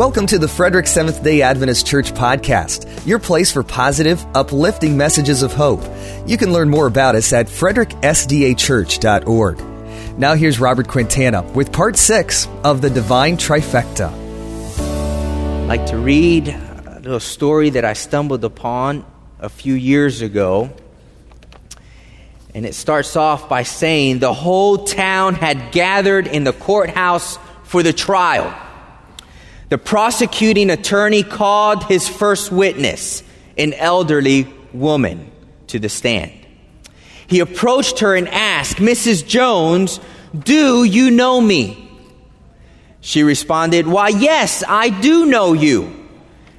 Welcome to the Frederick Seventh day Adventist Church podcast, your place for positive, uplifting messages of hope. You can learn more about us at fredericksdachurch.org. Now here's Robert Quintana with part six of the Divine Trifecta. I'd like to read a little story that I stumbled upon a few years ago. And it starts off by saying the whole town had gathered in the courthouse for the trial the prosecuting attorney called his first witness, an elderly woman, to the stand. He approached her and asked, Mrs. Jones, do you know me? She responded, Why, yes, I do know you,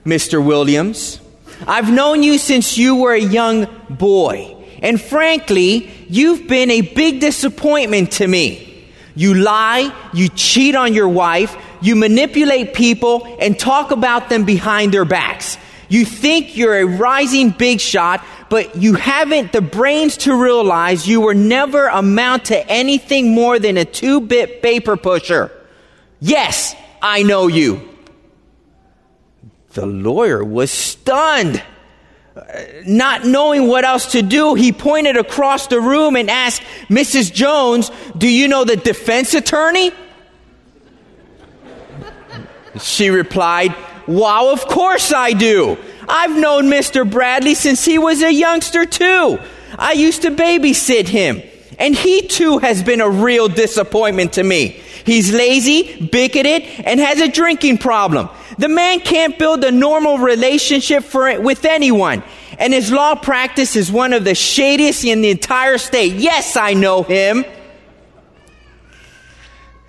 Mr. Williams. I've known you since you were a young boy. And frankly, you've been a big disappointment to me. You lie, you cheat on your wife, you manipulate people and talk about them behind their backs. You think you're a rising big shot, but you haven't the brains to realize you will never amount to anything more than a two bit paper pusher. Yes, I know you. The lawyer was stunned. Uh, not knowing what else to do, he pointed across the room and asked Mrs. Jones, Do you know the defense attorney? She replied, Wow, of course I do. I've known Mr. Bradley since he was a youngster too. I used to babysit him. And he too has been a real disappointment to me. He's lazy, bigoted, and has a drinking problem. The man can't build a normal relationship for, with anyone. And his law practice is one of the shadiest in the entire state. Yes, I know him.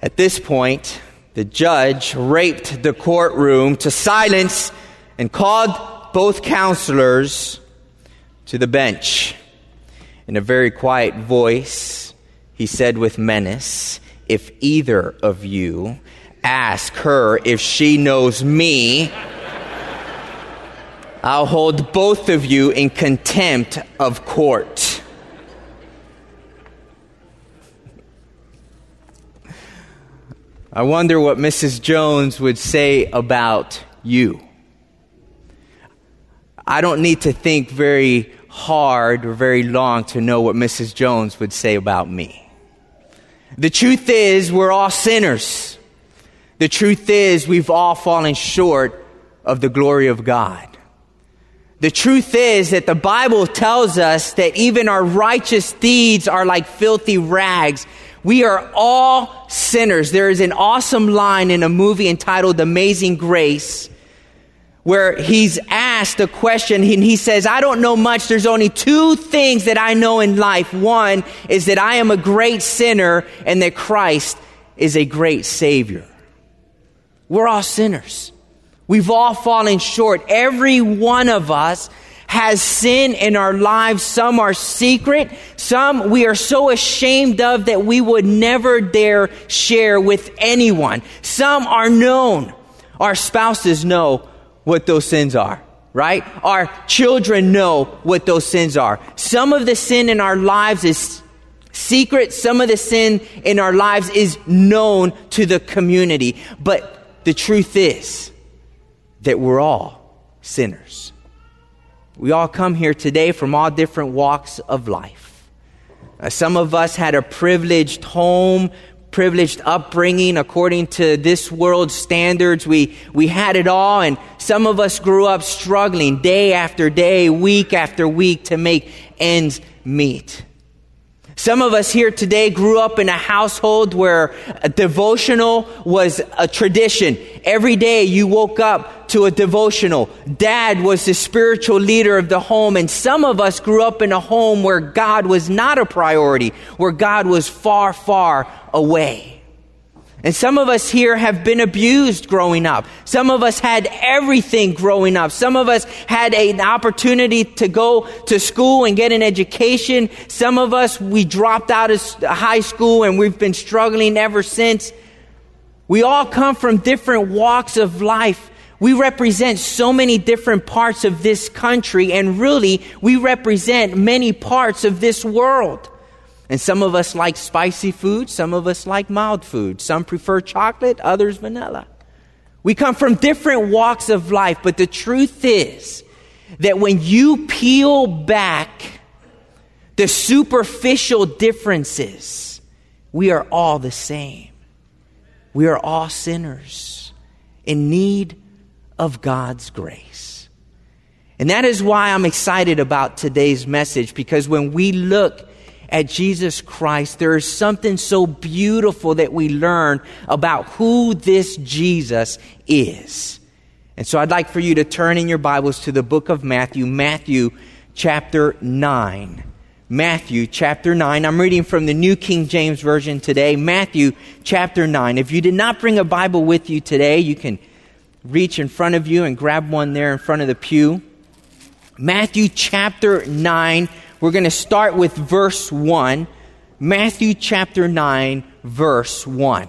At this point, the judge raped the courtroom to silence and called both counselors to the bench. In a very quiet voice, he said with menace, If either of you ask her if she knows me, I'll hold both of you in contempt of court. I wonder what Mrs. Jones would say about you. I don't need to think very hard or very long to know what Mrs. Jones would say about me. The truth is, we're all sinners. The truth is, we've all fallen short of the glory of God. The truth is that the Bible tells us that even our righteous deeds are like filthy rags we are all sinners. There is an awesome line in a movie entitled Amazing Grace where he's asked a question and he says, I don't know much. There's only two things that I know in life. One is that I am a great sinner and that Christ is a great Savior. We're all sinners. We've all fallen short. Every one of us has sin in our lives. Some are secret. Some we are so ashamed of that we would never dare share with anyone. Some are known. Our spouses know what those sins are right? Our children know what those sins are. Some of the sin in our lives is secret, some of the sin in our lives is known to the community. But the truth is that we're all sinners. We all come here today from all different walks of life. Uh, some of us had a privileged home, privileged upbringing according to this world's standards. We, we had it all, and some of us grew up struggling day after day, week after week to make ends meet. Some of us here today grew up in a household where a devotional was a tradition. Every day you woke up to a devotional. Dad was the spiritual leader of the home, and some of us grew up in a home where God was not a priority, where God was far, far away. And some of us here have been abused growing up. Some of us had everything growing up. Some of us had an opportunity to go to school and get an education. Some of us, we dropped out of high school and we've been struggling ever since. We all come from different walks of life. We represent so many different parts of this country and really we represent many parts of this world. And some of us like spicy food, some of us like mild food. Some prefer chocolate, others vanilla. We come from different walks of life, but the truth is that when you peel back the superficial differences, we are all the same. We are all sinners in need of God's grace. And that is why I'm excited about today's message because when we look at Jesus Christ, there is something so beautiful that we learn about who this Jesus is. And so I'd like for you to turn in your Bibles to the book of Matthew, Matthew chapter 9. Matthew chapter 9. I'm reading from the New King James Version today. Matthew chapter 9. If you did not bring a Bible with you today, you can reach in front of you and grab one there in front of the pew. Matthew chapter 9. We're going to start with verse 1. Matthew chapter 9, verse 1.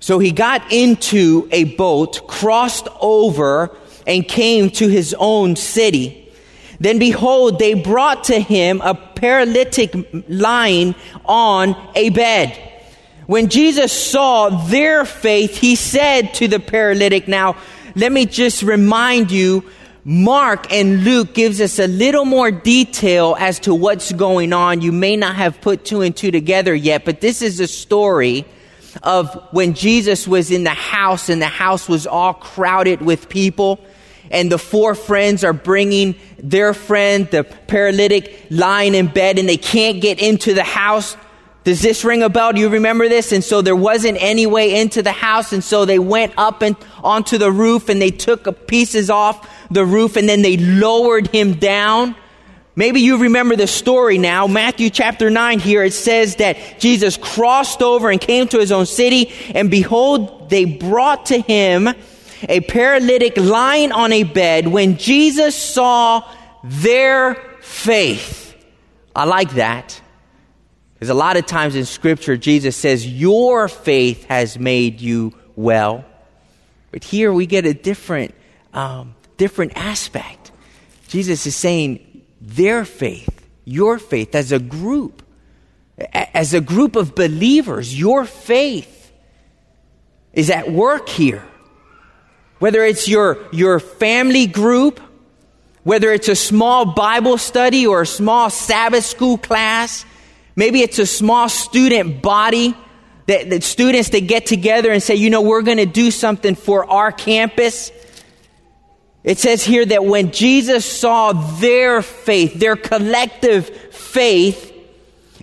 So he got into a boat, crossed over, and came to his own city. Then behold, they brought to him a paralytic lying on a bed. When Jesus saw their faith, he said to the paralytic, now, let me just remind you, Mark and Luke gives us a little more detail as to what's going on. You may not have put two and two together yet, but this is a story of when Jesus was in the house and the house was all crowded with people and the four friends are bringing their friend, the paralytic, lying in bed, and they can't get into the house. Does this ring a bell? Do you remember this? And so there wasn't any way into the house, and so they went up and onto the roof, and they took pieces off the roof, and then they lowered him down. Maybe you remember the story now. Matthew chapter 9 here, it says that Jesus crossed over and came to his own city, and behold, they brought to him a paralytic lying on a bed when Jesus saw their faith. I like that. Because a lot of times in Scripture, Jesus says, Your faith has made you well. But here we get a different, um, different aspect. Jesus is saying, Their faith, your faith as a group, as a group of believers, your faith is at work here. Whether it's your, your family group, whether it's a small Bible study or a small Sabbath school class, maybe it's a small student body that, that students that get together and say, you know, we're going to do something for our campus. It says here that when Jesus saw their faith, their collective faith,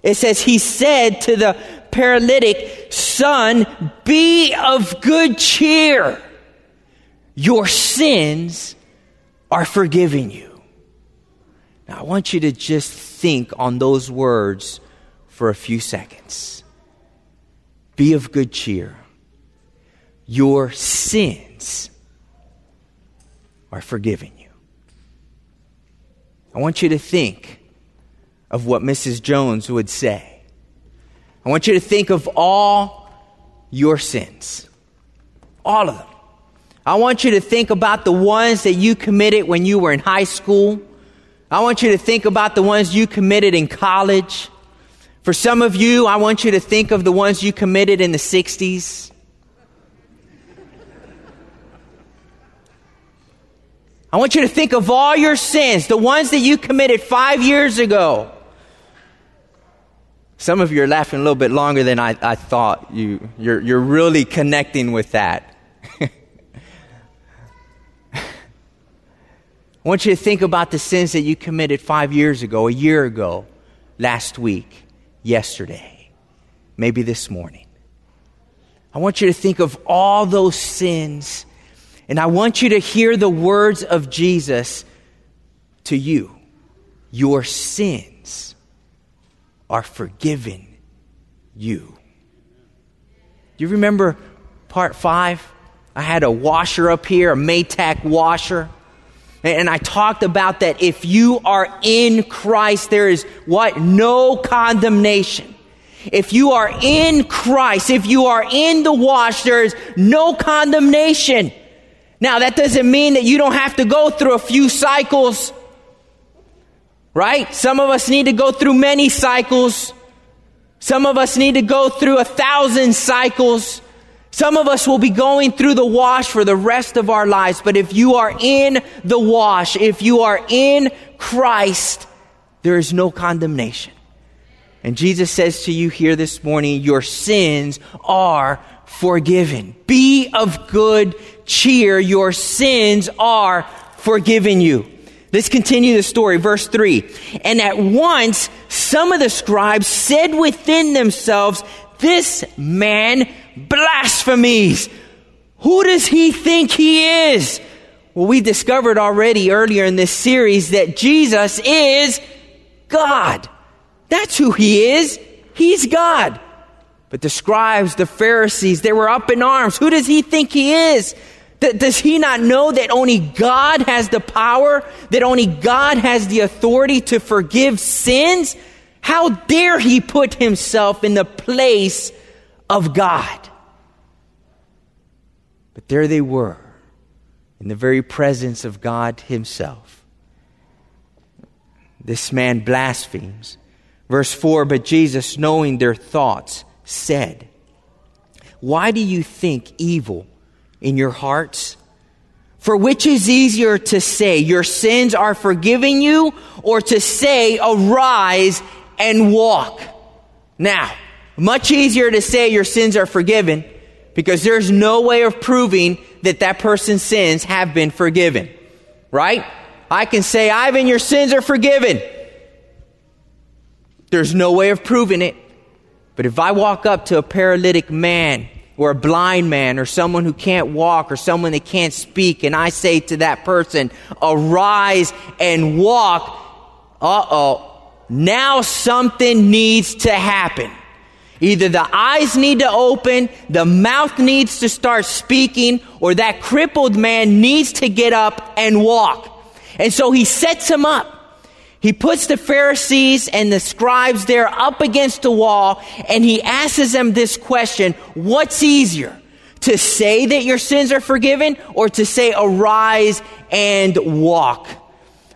it says he said to the paralytic, son, be of good cheer. Your sins are forgiven you. Now, I want you to just think on those words for a few seconds. Be of good cheer. Your sins are forgiven you. I want you to think of what Mrs. Jones would say. I want you to think of all your sins, all of them. I want you to think about the ones that you committed when you were in high school. I want you to think about the ones you committed in college. For some of you, I want you to think of the ones you committed in the 60s. I want you to think of all your sins, the ones that you committed five years ago. Some of you are laughing a little bit longer than I, I thought. You, you're, you're really connecting with that. I want you to think about the sins that you committed five years ago, a year ago, last week, yesterday, maybe this morning. I want you to think of all those sins, and I want you to hear the words of Jesus to you. Your sins are forgiven you. Do you remember part five? I had a washer up here, a Maytag washer. And I talked about that if you are in Christ, there is what? No condemnation. If you are in Christ, if you are in the wash, there is no condemnation. Now, that doesn't mean that you don't have to go through a few cycles, right? Some of us need to go through many cycles. Some of us need to go through a thousand cycles. Some of us will be going through the wash for the rest of our lives. But if you are in the wash, if you are in Christ, there is no condemnation. And Jesus says to you here this morning, your sins are forgiven. Be of good cheer. Your sins are forgiven you. Let's continue the story. Verse 3. And at once, some of the scribes said within themselves, This man blasphemies. Who does he think he is? Well, we discovered already earlier in this series that Jesus is God. That's who he is. He's God. But the scribes, the Pharisees, they were up in arms. Who does he think he is? Does he not know that only God has the power, that only God has the authority to forgive sins? How dare he put himself in the place of God? But there they were, in the very presence of God himself. This man blasphemes. Verse 4 But Jesus, knowing their thoughts, said, Why do you think evil in your hearts? For which is easier to say, Your sins are forgiven you, or to say, Arise and walk? Now, much easier to say your sins are forgiven because there's no way of proving that that person's sins have been forgiven. Right? I can say, Ivan, your sins are forgiven. There's no way of proving it. But if I walk up to a paralytic man or a blind man or someone who can't walk or someone that can't speak and I say to that person, arise and walk, uh oh, now something needs to happen. Either the eyes need to open, the mouth needs to start speaking, or that crippled man needs to get up and walk. And so he sets him up. He puts the Pharisees and the scribes there up against the wall and he asks them this question What's easier? To say that your sins are forgiven or to say, Arise and walk?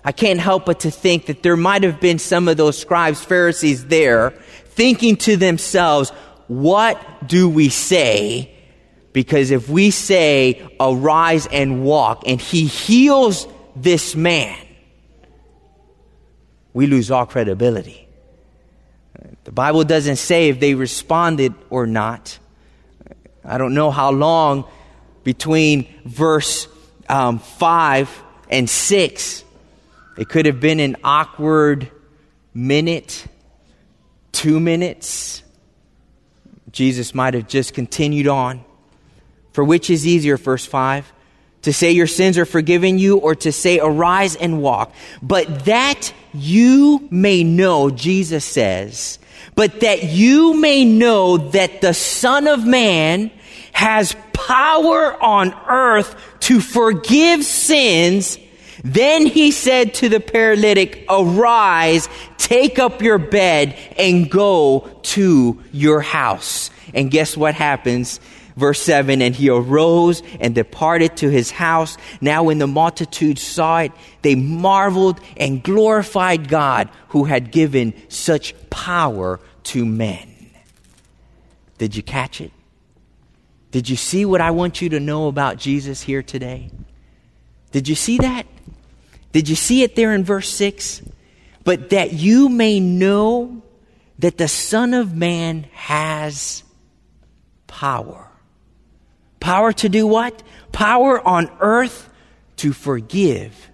I can't help but to think that there might have been some of those scribes, Pharisees there, thinking to themselves, What do we say? Because if we say, Arise and walk, and he heals this man, we lose all credibility. The Bible doesn't say if they responded or not. I don't know how long between verse um, 5 and 6. It could have been an awkward minute, two minutes. Jesus might have just continued on. For which is easier, verse 5? to say your sins are forgiven you or to say arise and walk. But that you may know, Jesus says, but that you may know that the Son of Man has power on earth to forgive sins. Then he said to the paralytic, arise, take up your bed and go to your house. And guess what happens? Verse 7 And he arose and departed to his house. Now, when the multitude saw it, they marveled and glorified God who had given such power to men. Did you catch it? Did you see what I want you to know about Jesus here today? Did you see that? Did you see it there in verse 6? But that you may know that the Son of Man has power Power to do what? Power on earth to forgive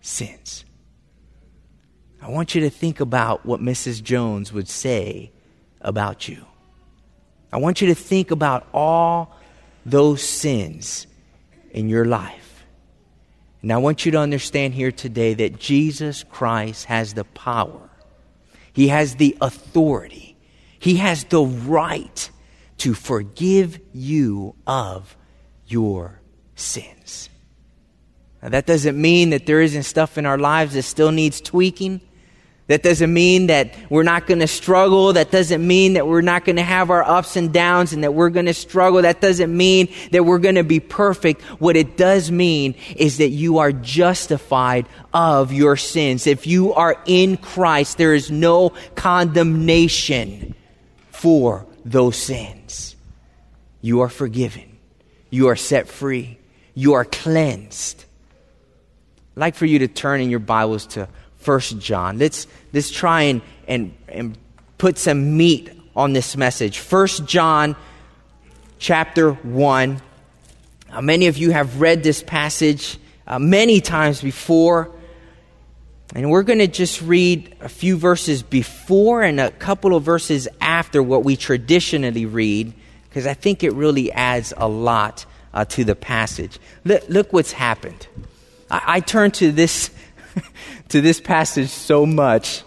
sins. I want you to think about what Mrs. Jones would say about you. I want you to think about all those sins in your life. And I want you to understand here today that Jesus Christ has the power, He has the authority, He has the right to forgive you of your sins. Now, that doesn't mean that there isn't stuff in our lives that still needs tweaking. That doesn't mean that we're not going to struggle. That doesn't mean that we're not going to have our ups and downs and that we're going to struggle. That doesn't mean that we're going to be perfect. What it does mean is that you are justified of your sins. If you are in Christ, there is no condemnation for those sins. You are forgiven. You are set free. You are cleansed. I'd like for you to turn in your Bibles to First John. Let's, let's try and, and, and put some meat on this message. First John chapter 1. Uh, many of you have read this passage uh, many times before. And we're going to just read a few verses before and a couple of verses after what we traditionally read, because I think it really adds a lot uh, to the passage. Look, look what's happened. I, I turn to this to this passage so much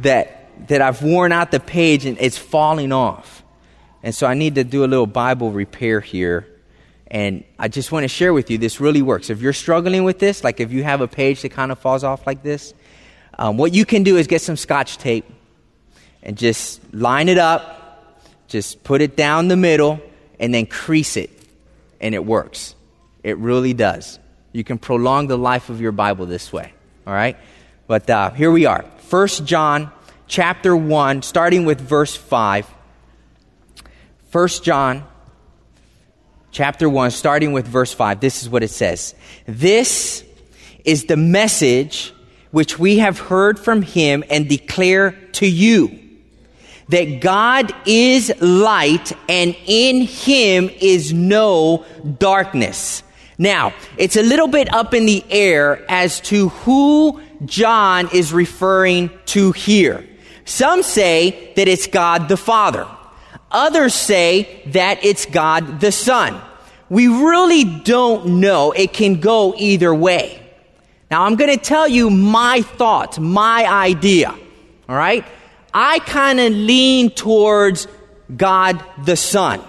that, that I've worn out the page and it's falling off. And so I need to do a little Bible repair here. And I just want to share with you this really works. If you're struggling with this, like if you have a page that kind of falls off like this, um, what you can do is get some scotch tape and just line it up, just put it down the middle, and then crease it. And it works. It really does. You can prolong the life of your Bible this way. All right? But uh, here we are. 1 John chapter 1, starting with verse 5. 1 John chapter 1, starting with verse 5. This is what it says This is the message which we have heard from him and declare to you that God is light and in him is no darkness. Now, it's a little bit up in the air as to who John is referring to here. Some say that it's God the Father. Others say that it's God the Son. We really don't know. It can go either way. Now, I'm going to tell you my thoughts, my idea. All right? I kind of lean towards God the Son.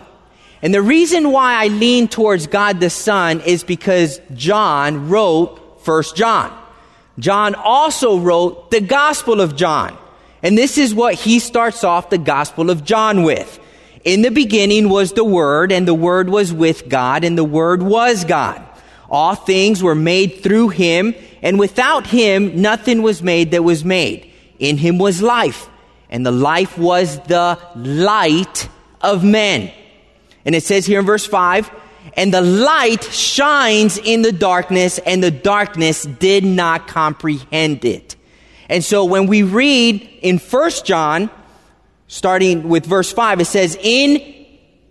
And the reason why I lean towards God the Son is because John wrote First John. John also wrote the Gospel of John. And this is what he starts off the Gospel of John with. In the beginning was the Word, and the Word was with God, and the Word was God. All things were made through him, and without him nothing was made that was made. In him was life, and the life was the light of men. And it says here in verse 5, and the light shines in the darkness, and the darkness did not comprehend it. And so when we read in First John, starting with verse 5, it says, In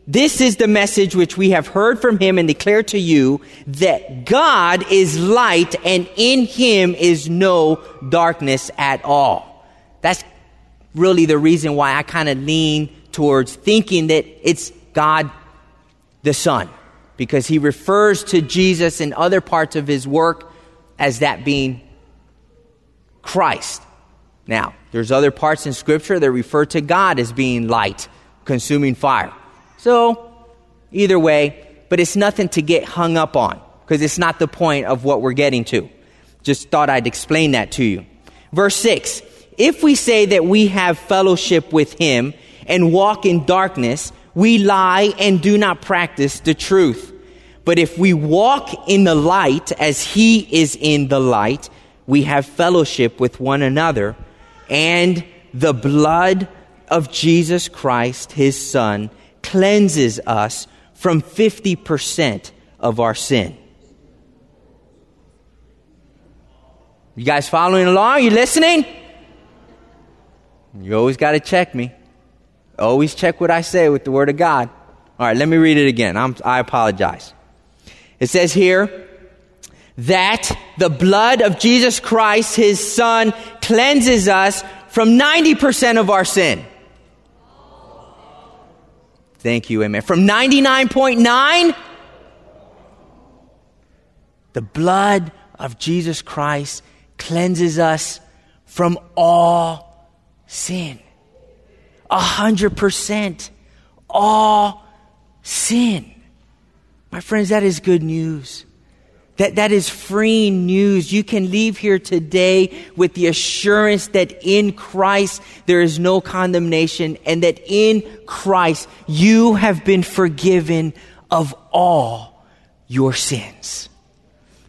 this is the message which we have heard from him and declare to you that God is light and in him is no darkness at all. That's really the reason why I kind of lean towards thinking that it's God the Son, because he refers to Jesus in other parts of his work as that being Christ. Now, there's other parts in Scripture that refer to God as being light, consuming fire. So, either way, but it's nothing to get hung up on, because it's not the point of what we're getting to. Just thought I'd explain that to you. Verse 6 If we say that we have fellowship with him and walk in darkness, we lie and do not practice the truth. But if we walk in the light as he is in the light, we have fellowship with one another, and the blood of Jesus Christ, his son, cleanses us from 50% of our sin. You guys following along? You listening? You always got to check me. Always check what I say with the Word of God. All right, let me read it again. I'm, I apologize. It says here that the blood of Jesus Christ, His Son, cleanses us from 90% of our sin. Thank you, amen. From 99.9, the blood of Jesus Christ cleanses us from all sin a hundred percent all sin. My friends, that is good news. That, that is free news. You can leave here today with the assurance that in Christ there is no condemnation and that in Christ you have been forgiven of all your sins.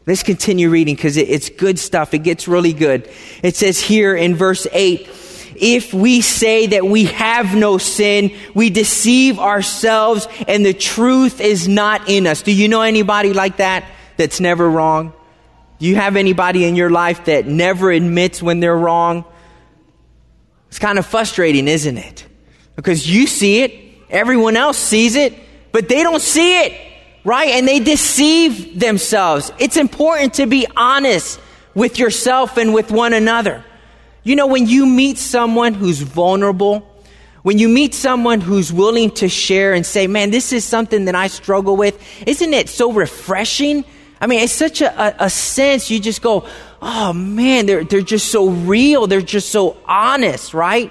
Let's continue reading because it, it's good stuff. It gets really good. It says here in verse 8, if we say that we have no sin, we deceive ourselves and the truth is not in us. Do you know anybody like that that's never wrong? Do you have anybody in your life that never admits when they're wrong? It's kind of frustrating, isn't it? Because you see it, everyone else sees it, but they don't see it, right? And they deceive themselves. It's important to be honest with yourself and with one another. You know, when you meet someone who's vulnerable, when you meet someone who's willing to share and say, man, this is something that I struggle with, isn't it so refreshing? I mean, it's such a, a, a sense you just go, oh man, they're, they're just so real. They're just so honest, right?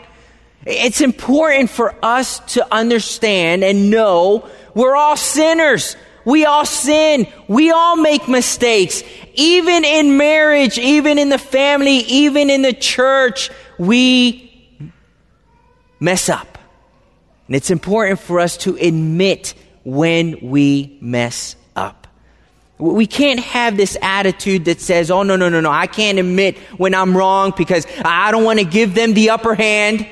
It's important for us to understand and know we're all sinners. We all sin. We all make mistakes. Even in marriage, even in the family, even in the church, we mess up. And it's important for us to admit when we mess up. We can't have this attitude that says, oh, no, no, no, no, I can't admit when I'm wrong because I don't want to give them the upper hand.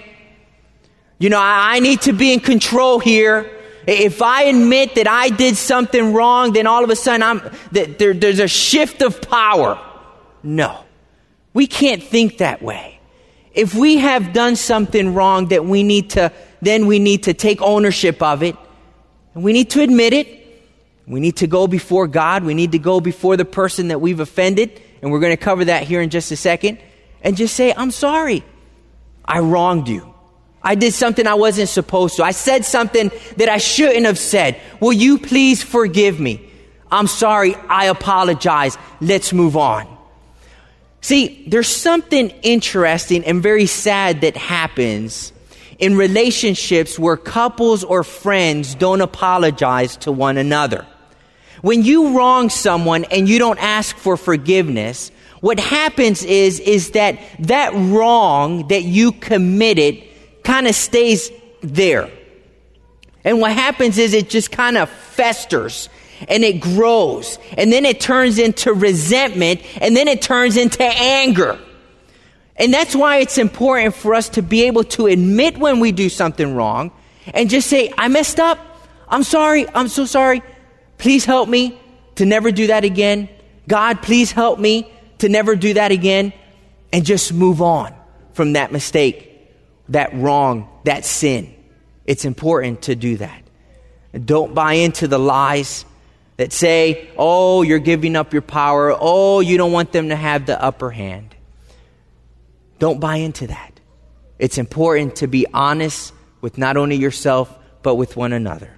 You know, I need to be in control here. If I admit that I did something wrong, then all of a sudden I'm, there, there's a shift of power. No. We can't think that way. If we have done something wrong that we need to, then we need to take ownership of it. And we need to admit it. We need to go before God. We need to go before the person that we've offended. And we're going to cover that here in just a second. And just say, I'm sorry. I wronged you. I did something I wasn't supposed to. I said something that I shouldn't have said. Will you please forgive me? I'm sorry. I apologize. Let's move on. See, there's something interesting and very sad that happens in relationships where couples or friends don't apologize to one another. When you wrong someone and you don't ask for forgiveness, what happens is, is that that wrong that you committed kind of stays there. And what happens is it just kind of festers and it grows and then it turns into resentment and then it turns into anger. And that's why it's important for us to be able to admit when we do something wrong and just say, I messed up. I'm sorry. I'm so sorry. Please help me to never do that again. God, please help me to never do that again and just move on from that mistake that wrong, that sin. It's important to do that. Don't buy into the lies that say, oh, you're giving up your power. Oh, you don't want them to have the upper hand. Don't buy into that. It's important to be honest with not only yourself, but with one another.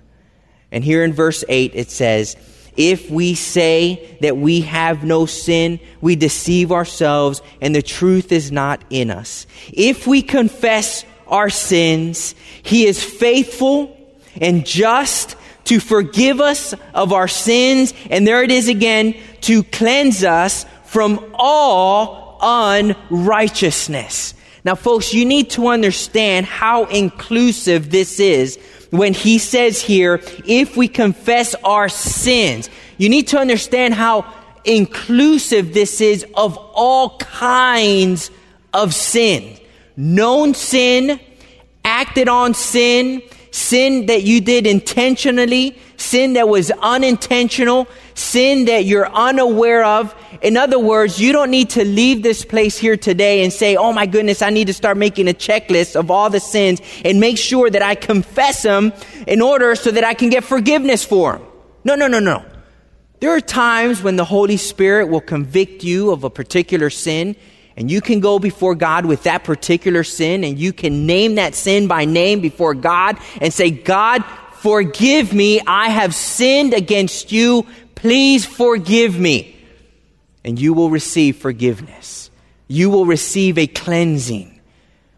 And here in verse 8, it says, if we say that we have no sin, we deceive ourselves and the truth is not in us. If we confess our sins, He is faithful and just to forgive us of our sins. And there it is again, to cleanse us from all unrighteousness. Now, folks, you need to understand how inclusive this is when he says here, if we confess our sins, you need to understand how inclusive this is of all kinds of sin. Known sin, acted on sin, sin that you did intentionally, sin that was unintentional, sin that you're unaware of. In other words, you don't need to leave this place here today and say, Oh my goodness, I need to start making a checklist of all the sins and make sure that I confess them in order so that I can get forgiveness for them. No, no, no, no. There are times when the Holy Spirit will convict you of a particular sin and you can go before God with that particular sin and you can name that sin by name before God and say, God, forgive me. I have sinned against you. Please forgive me. And you will receive forgiveness. You will receive a cleansing.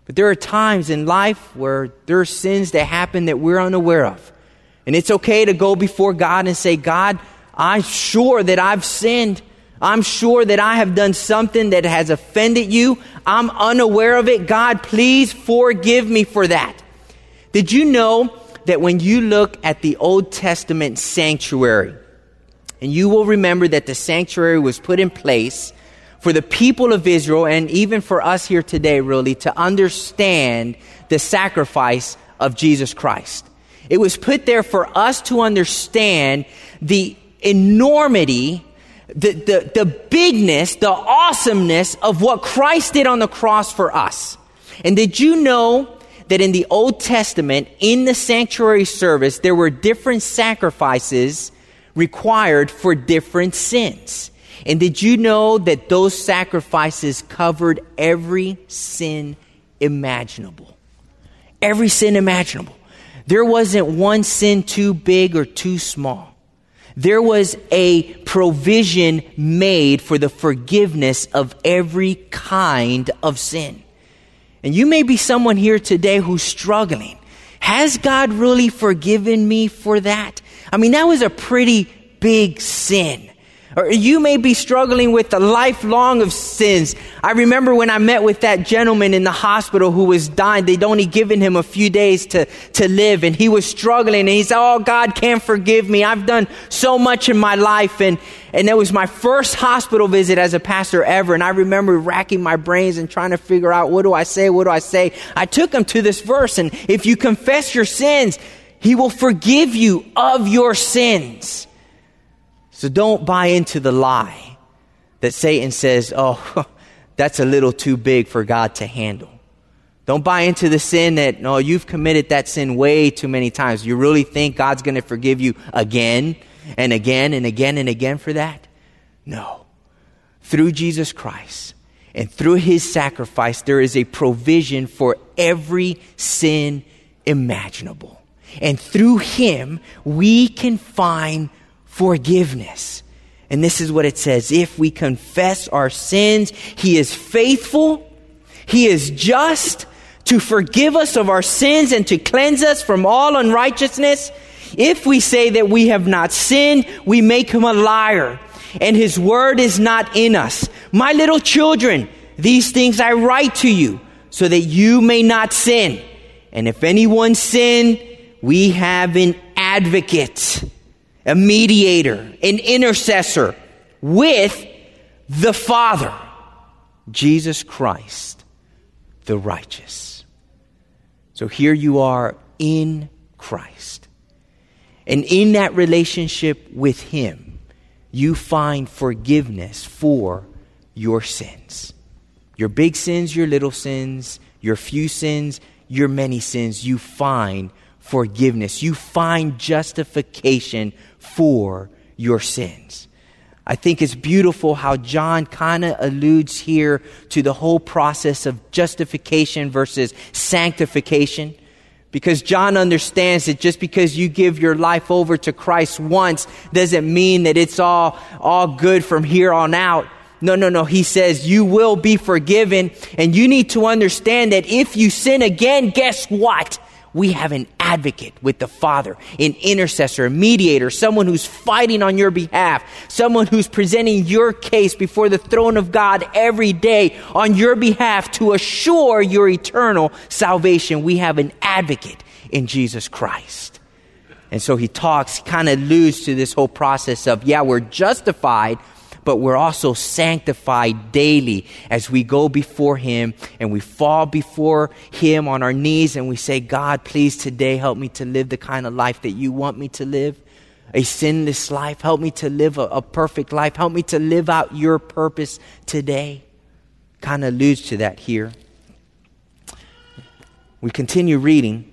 But there are times in life where there are sins that happen that we're unaware of. And it's okay to go before God and say, God, I'm sure that I've sinned. I'm sure that I have done something that has offended you. I'm unaware of it. God, please forgive me for that. Did you know that when you look at the Old Testament sanctuary, and you will remember that the sanctuary was put in place for the people of Israel and even for us here today, really, to understand the sacrifice of Jesus Christ. It was put there for us to understand the enormity, the, the, the bigness, the awesomeness of what Christ did on the cross for us. And did you know that in the Old Testament, in the sanctuary service, there were different sacrifices required for different sins? And did you know that those sacrifices covered every sin imaginable? Every sin imaginable. There wasn't one sin too big or too small. There was a provision made for the forgiveness of every kind of sin. And you may be someone here today who's struggling. Has God really forgiven me for that? I mean, that was a pretty big sin. Or you may be struggling with a lifelong of sins. I remember when I met with that gentleman in the hospital who was dying. They'd only given him a few days to, to live and he was struggling and he said, Oh, God can't forgive me. I've done so much in my life. And, and that was my first hospital visit as a pastor ever. And I remember racking my brains and trying to figure out what do I say? What do I say? I took him to this verse and if you confess your sins, he will forgive you of your sins. So don't buy into the lie that Satan says, oh, that's a little too big for God to handle. Don't buy into the sin that, no, you've committed that sin way too many times. You really think God's going to forgive you again and again and again and again for that? No. Through Jesus Christ and through his sacrifice, there is a provision for every sin imaginable. And through him, we can find forgiveness. And this is what it says if we confess our sins, He is faithful, He is just to forgive us of our sins and to cleanse us from all unrighteousness. If we say that we have not sinned, we make Him a liar, and His word is not in us. My little children, these things I write to you so that you may not sin. And if anyone sin, we have an advocate a mediator, an intercessor with the Father, Jesus Christ, the righteous. So here you are in Christ. And in that relationship with Him, you find forgiveness for your sins. Your big sins, your little sins, your few sins, your many sins, you find forgiveness. You find justification for your sins. I think it's beautiful how John kind of alludes here to the whole process of justification versus sanctification. Because John understands that just because you give your life over to Christ once doesn't mean that it's all, all good from here on out. No, no, no. He says you will be forgiven and you need to understand that if you sin again, guess what? we have an advocate with the Father, an intercessor, a mediator, someone who's fighting on your behalf, someone who's presenting your case before the throne of God every day on your behalf to assure your eternal salvation. We have an advocate in Jesus Christ. And so he talks, kind of alludes to this whole process of, yeah, we're justified but we're also sanctified daily as we go before Him and we fall before Him on our knees and we say, God, please today help me to live the kind of life that you want me to live. A sinless life. Help me to live a, a perfect life. Help me to live out your purpose today. Kind of alludes to that here. We continue reading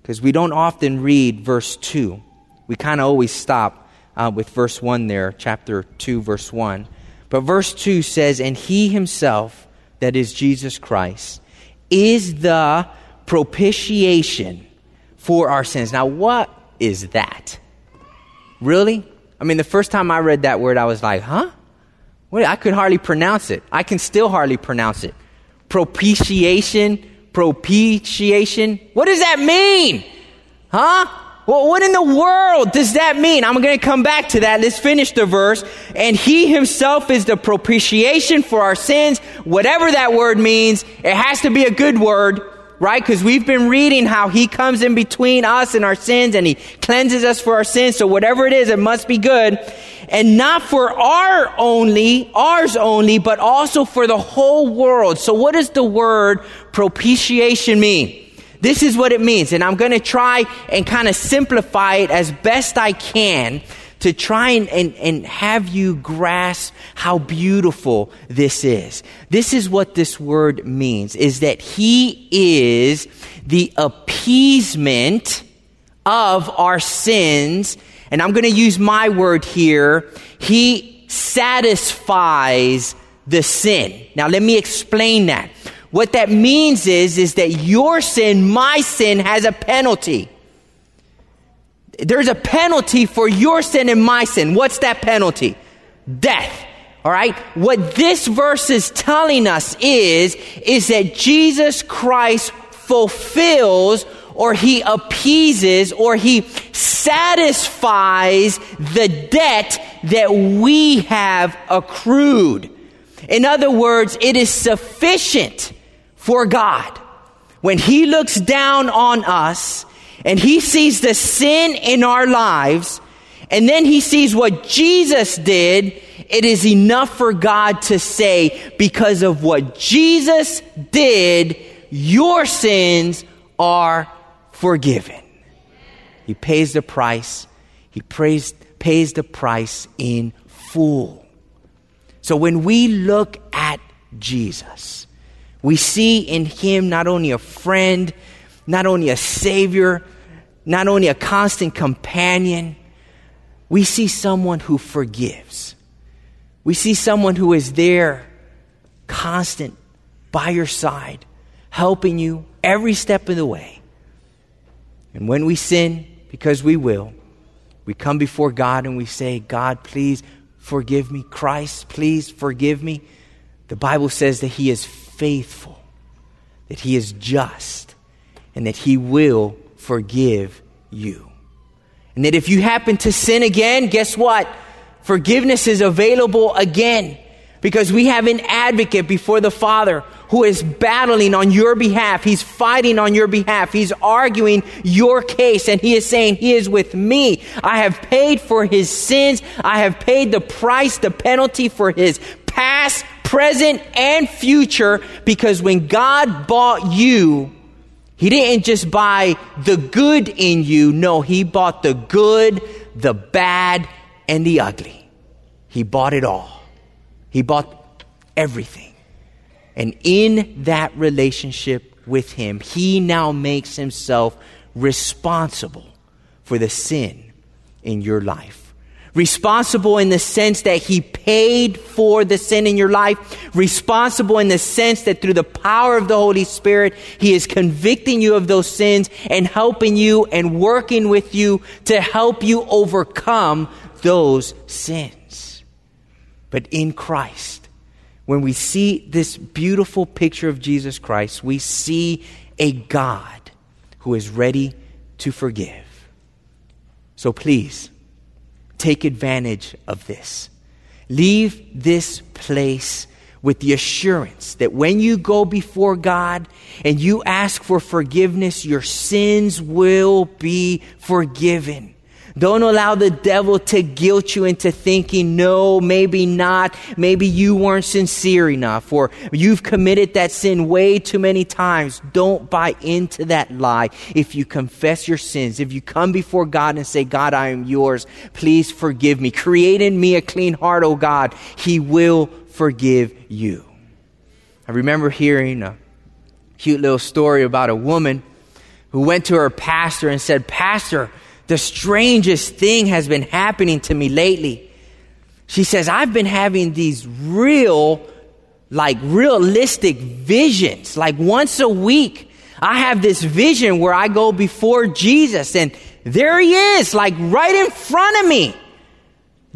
because we don't often read verse 2. We kind of always stop uh, with verse 1 there, chapter 2, verse 1. But verse 2 says, And he himself, that is Jesus Christ, is the propitiation for our sins. Now, what is that? Really? I mean, the first time I read that word, I was like, huh? Wait, I could hardly pronounce it. I can still hardly pronounce it. Propitiation, propitiation. What does that mean? Huh? Well, what in the world does that mean? I'm going to come back to that. Let's finish the verse. And he himself is the propitiation for our sins. Whatever that word means, it has to be a good word, right? Because we've been reading how he comes in between us and our sins and he cleanses us for our sins. So whatever it is, it must be good. And not for our only, ours only, but also for the whole world. So what does the word propitiation mean? This is what it means. And I'm going to try and kind of simplify it as best I can to try and, and, and have you grasp how beautiful this is. This is what this word means, is that he is the appeasement of our sins. And I'm going to use my word here. He satisfies the sin. Now let me explain that. What that means is, is that your sin, my sin, has a penalty. There's a penalty for your sin and my sin. What's that penalty? Death. All right? What this verse is telling us is, is that Jesus Christ fulfills or he appeases or he satisfies the debt that we have accrued. In other words, it is sufficient for God. When He looks down on us and He sees the sin in our lives, and then He sees what Jesus did, it is enough for God to say, because of what Jesus did, your sins are forgiven. He pays the price. He prays, pays the price in full. So when we look at Jesus, we see in him not only a friend, not only a savior, not only a constant companion, we see someone who forgives. We see someone who is there, constant, by your side, helping you every step of the way. And when we sin, because we will, we come before God and we say, God, please forgive me. Christ, please forgive me. The Bible says that He is faithful, that He is just, and that He will forgive you. And that if you happen to sin again, guess what? Forgiveness is available again because we have an advocate before the Father who is battling on your behalf. He's fighting on your behalf. He's arguing your case and he is saying, He is with me. I have paid for his sins. I have paid the price, the penalty for his past, present, and future, because when God bought you, He didn't just buy the good in you. No, He bought the good, the bad, and the ugly. He bought it all. He bought everything. And in that relationship with Him, He now makes Himself responsible for the sin in your life responsible in the sense that he paid for the sin in your life, responsible in the sense that through the power of the Holy Spirit, he is convicting you of those sins and helping you and working with you to help you overcome those sins. But in Christ, when we see this beautiful picture of Jesus Christ, we see a God who is ready to forgive. So please, take advantage of this. Leave this place with the assurance that when you go before God and you ask for forgiveness, your sins will be forgiven. Don't allow the devil to guilt you into thinking, no, maybe not. Maybe you weren't sincere enough or you've committed that sin way too many times. Don't buy into that lie. If you confess your sins, if you come before God and say, God, I am yours, please forgive me. Create in me a clean heart, O God. He will forgive you. I remember hearing a cute little story about a woman who went to her pastor and said, Pastor, the strangest thing has been happening to me lately. She says, I've been having these real, like realistic visions. Like once a week, I have this vision where I go before Jesus and there he is, like right in front of me.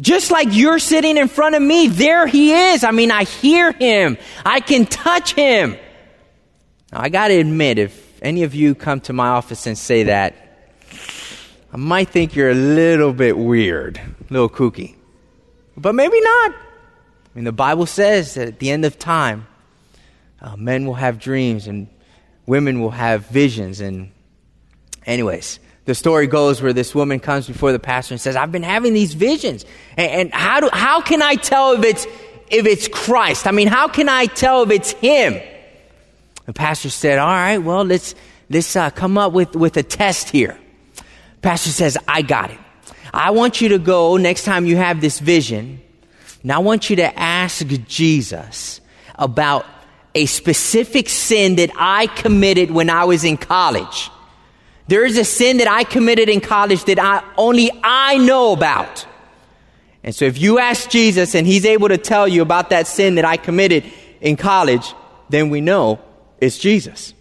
Just like you're sitting in front of me, there he is. I mean, I hear him. I can touch him. Now, I gotta admit, if any of you come to my office and say that, I might think you're a little bit weird, a little kooky. But maybe not. I mean, the Bible says that at the end of time, uh, men will have dreams and women will have visions. And, anyways, the story goes where this woman comes before the pastor and says, I've been having these visions. And, and how, do, how can I tell if it's, if it's Christ? I mean, how can I tell if it's Him? The pastor said, All right, well, let's, let's uh, come up with, with a test here. Pastor says, I got it. I want you to go next time you have this vision. Now I want you to ask Jesus about a specific sin that I committed when I was in college. There is a sin that I committed in college that I, only I know about. And so if you ask Jesus and he's able to tell you about that sin that I committed in college, then we know it's Jesus.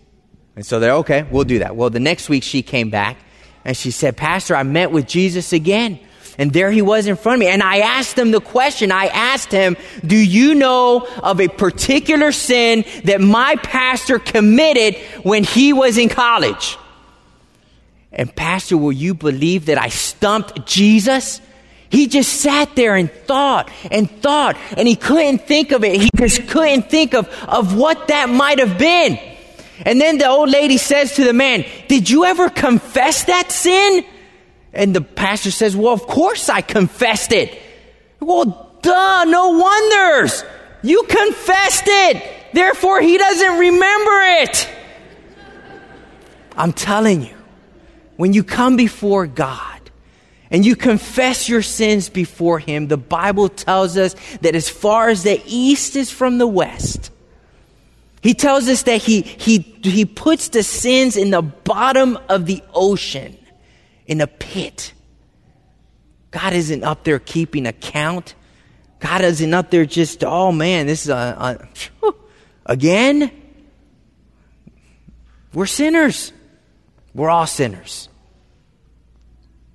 And so they're okay, we'll do that. Well, the next week she came back and she said, Pastor, I met with Jesus again. And there he was in front of me. And I asked him the question. I asked him, Do you know of a particular sin that my pastor committed when he was in college? And, Pastor, will you believe that I stumped Jesus? He just sat there and thought and thought, and he couldn't think of it. He just couldn't think of, of what that might have been. And then the old lady says to the man, Did you ever confess that sin? And the pastor says, Well, of course I confessed it. Well, duh, no wonders. You confessed it. Therefore, he doesn't remember it. I'm telling you, when you come before God, and you confess your sins before Him, the Bible tells us that as far as the east is from the west, he tells us that he, he, he puts the sins in the bottom of the ocean, in a pit. God isn't up there keeping account. God isn't up there just, oh man, this is a, a again. We're sinners. We're all sinners.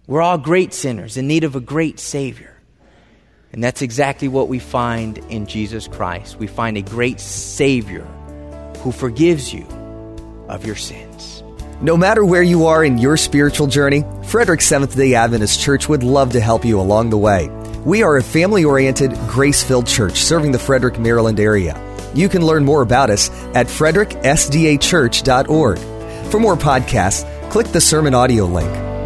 We're all great sinners in need of a great Savior. And that's exactly what we find in Jesus Christ. We find a great Savior who forgives you of your sins. No matter where you are in your spiritual journey, Frederick Seventh day Adventist Church would love to help you along the way. We are a family oriented, grace filled church serving the Frederick, Maryland area. You can learn more about us at fredericksdachurch.org. For more podcasts, click the sermon audio link.